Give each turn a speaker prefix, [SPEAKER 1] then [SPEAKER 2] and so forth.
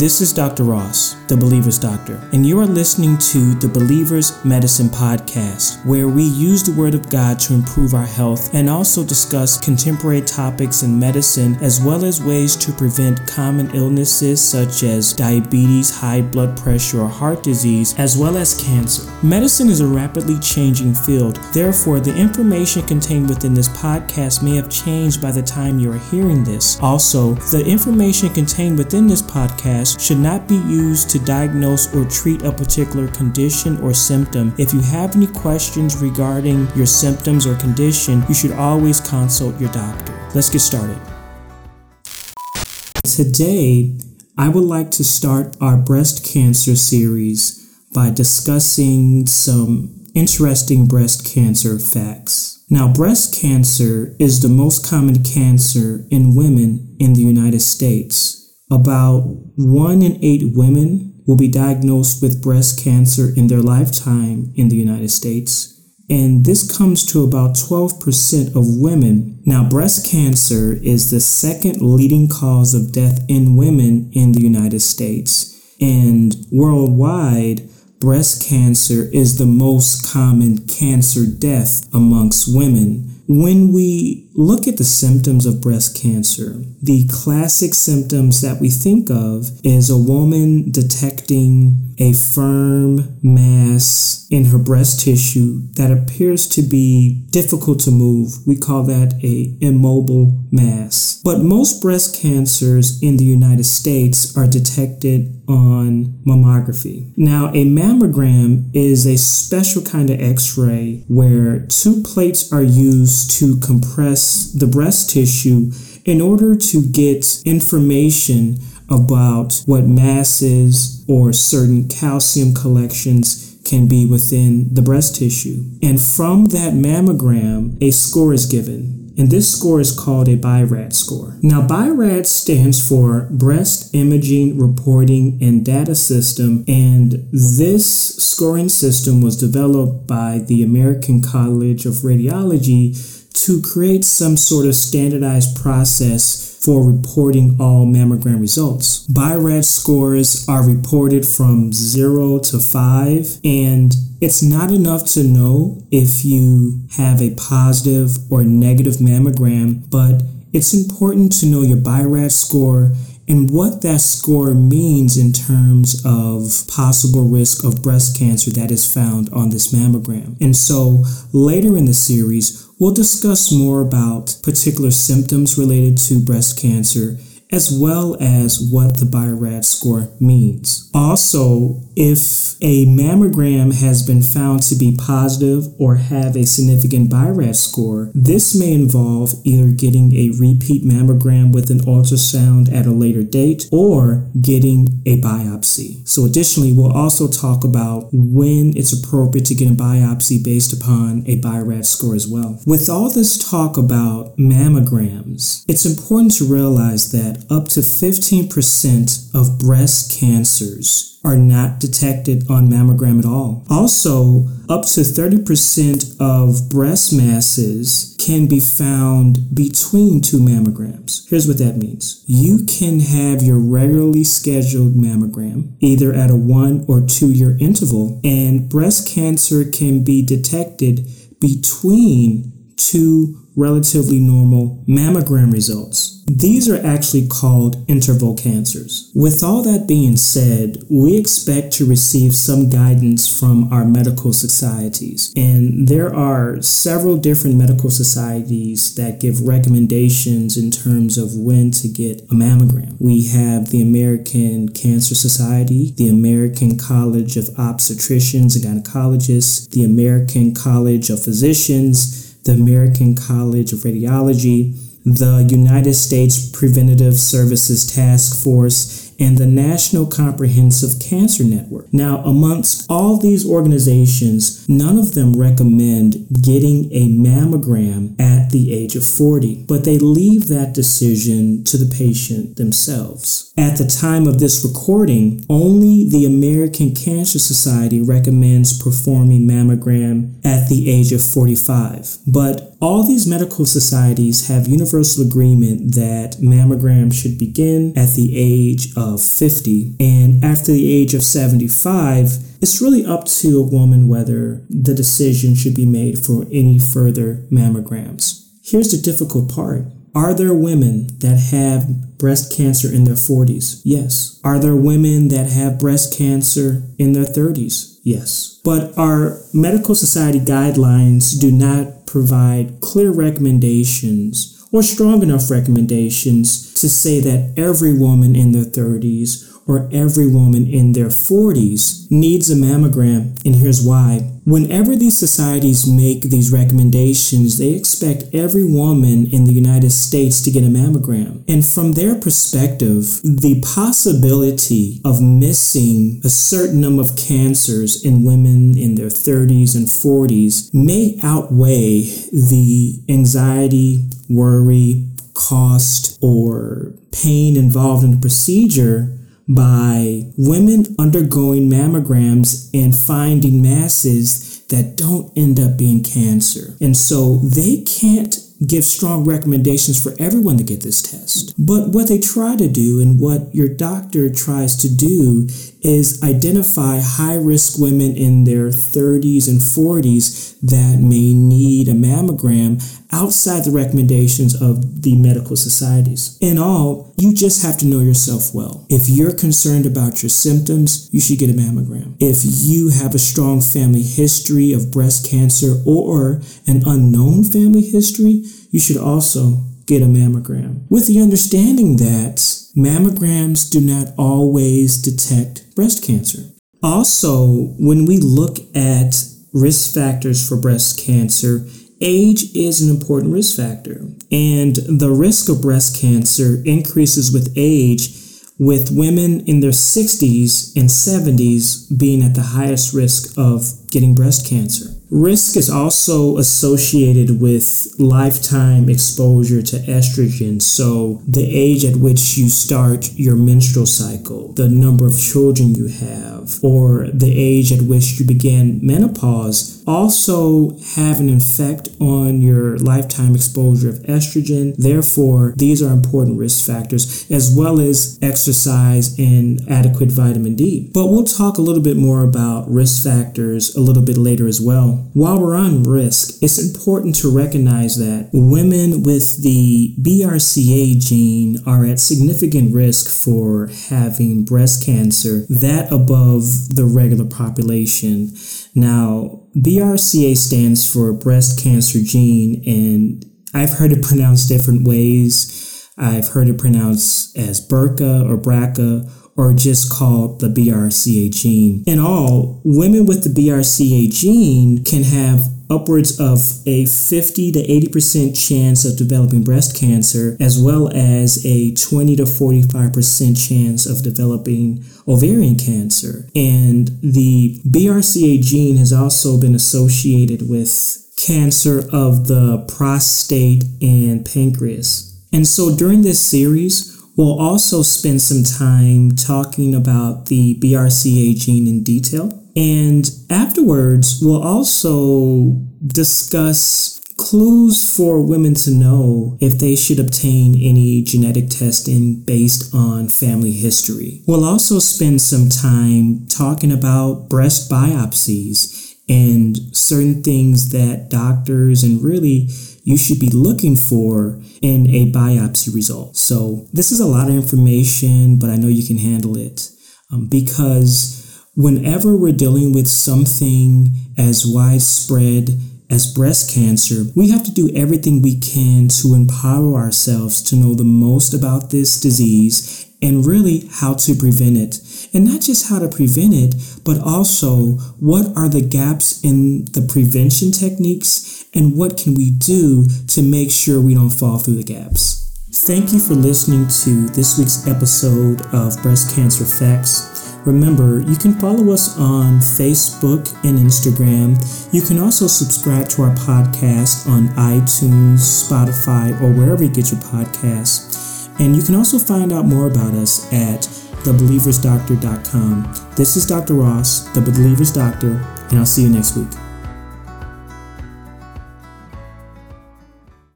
[SPEAKER 1] This is Dr. Ross, the Believer's Doctor, and you are listening to the Believer's Medicine Podcast, where we use the Word of God to improve our health and also discuss contemporary topics in medicine as well as ways to prevent common illnesses such as diabetes, high blood pressure, or heart disease, as well as cancer. Medicine is a rapidly changing field, therefore, the information contained within this podcast may have changed by the time you are hearing this. Also, the information contained within this podcast should not be used to diagnose or treat a particular condition or symptom. If you have any questions regarding your symptoms or condition, you should always consult your doctor. Let's get started. Today, I would like to start our breast cancer series by discussing some interesting breast cancer facts. Now, breast cancer is the most common cancer in women in the United States. About one in eight women will be diagnosed with breast cancer in their lifetime in the United States. And this comes to about 12% of women. Now, breast cancer is the second leading cause of death in women in the United States. And worldwide, breast cancer is the most common cancer death amongst women. When we look at the symptoms of breast cancer, the classic symptoms that we think of is a woman detecting a firm mass in her breast tissue that appears to be difficult to move. We call that a immobile mass. But most breast cancers in the United States are detected on mammography. Now, a mammogram is a special kind of x-ray where two plates are used to compress the breast tissue in order to get information about what masses or certain calcium collections can be within the breast tissue. And from that mammogram, a score is given. And this score is called a BI-RADS score. Now, BI-RADS stands for Breast Imaging Reporting and Data System, and this scoring system was developed by the American College of Radiology to create some sort of standardized process for reporting all mammogram results. BI-RADS scores are reported from 0 to 5 and it's not enough to know if you have a positive or negative mammogram, but it's important to know your BI-RADS score and what that score means in terms of possible risk of breast cancer that is found on this mammogram. And so later in the series, we'll discuss more about particular symptoms related to breast cancer as well as what the BI-RADS score means. Also, if a mammogram has been found to be positive or have a significant BI-RADS score, this may involve either getting a repeat mammogram with an ultrasound at a later date or getting a biopsy. So additionally, we'll also talk about when it's appropriate to get a biopsy based upon a BI-RADS score as well. With all this talk about mammograms, it's important to realize that up to 15% of breast cancers are not detected on mammogram at all. Also, up to 30% of breast masses can be found between two mammograms. Here's what that means. You can have your regularly scheduled mammogram either at a one or two year interval, and breast cancer can be detected between two relatively normal mammogram results. These are actually called interval cancers. With all that being said, we expect to receive some guidance from our medical societies. And there are several different medical societies that give recommendations in terms of when to get a mammogram. We have the American Cancer Society, the American College of Obstetricians and Gynecologists, the American College of Physicians, the American College of Radiology, the United States Preventative Services Task Force, and the National Comprehensive Cancer Network. Now, amongst all these organizations, none of them recommend getting a mammogram the age of 40, but they leave that decision to the patient themselves. At the time of this recording, only the American Cancer Society recommends performing mammogram at the age of 45, but All these medical societies have universal agreement that mammograms should begin at the age of 50, and after the age of 75, it's really up to a woman whether the decision should be made for any further mammograms. Here's the difficult part. Are there women that have breast cancer in their 40s? Yes. Are there women that have breast cancer in their 30s? Yes. But our medical society guidelines do not provide clear recommendations or strong enough recommendations to say that every woman in their 30s or every woman in their 40s needs a mammogram, and here's why. Whenever these societies make these recommendations, they expect every woman in the United States to get a mammogram. And from their perspective, the possibility of missing a certain number of cancers in women in their 30s and 40s may outweigh the anxiety, worry, cost, or pain involved in the procedure by women undergoing mammograms and finding masses that don't end up being cancer. And so they can't give strong recommendations for everyone to get this test. But what they try to do and what your doctor tries to do is identify high risk women in their 30s and 40s that may need a mammogram outside the recommendations of the medical societies. In all, you just have to know yourself well. If you're concerned about your symptoms, you should get a mammogram. If you have a strong family history of breast cancer or an unknown family history, you should also get a mammogram. With the understanding that mammograms do not always detect breast cancer. Also, when we look at risk factors for breast cancer, age is an important risk factor. And the risk of breast cancer increases with age with women in their 60s and 70s being at the highest risk of getting breast cancer. Risk is also associated with lifetime exposure to estrogen. So, the age at which you start your menstrual cycle, the number of children you have, or the age at which you begin menopause also have an effect on your lifetime exposure of estrogen. Therefore, these are important risk factors, as well as exercise and adequate vitamin D. But we'll talk a little bit more about risk factors a little bit later as well. While we're on risk, it's important to recognize that women with the BRCA gene are at significant risk for having breast cancer, that above the regular population. Now, BRCA stands for breast cancer gene, and I've heard it pronounced different ways. I've heard it pronounced as BRCA or BRCA or just called the BRCA gene. In all, women with the BRCA gene can have upwards of a 50 to 80% chance of developing breast cancer, as well as a 20 to 45% chance of developing ovarian cancer. And the BRCA gene has also been associated with cancer of the prostate and pancreas. And so during this series, We'll also spend some time talking about the BRCA gene in detail. And afterwards, we'll also discuss clues for women to know if they should obtain any genetic testing based on family history. We'll also spend some time talking about breast biopsies and certain things that doctors and really you should be looking for in a biopsy result. So, this is a lot of information, but I know you can handle it um, because whenever we're dealing with something as widespread as breast cancer, we have to do everything we can to empower ourselves to know the most about this disease and really how to prevent it. And not just how to prevent it, but also what are the gaps in the prevention techniques and what can we do to make sure we don't fall through the gaps. Thank you for listening to this week's episode of Breast Cancer Facts. Remember, you can follow us on Facebook and Instagram. You can also subscribe to our podcast on iTunes, Spotify, or wherever you get your podcasts. And you can also find out more about us at thebelieversdoctor.com. This is Dr. Ross, the Believer's Doctor, and I'll see you next week.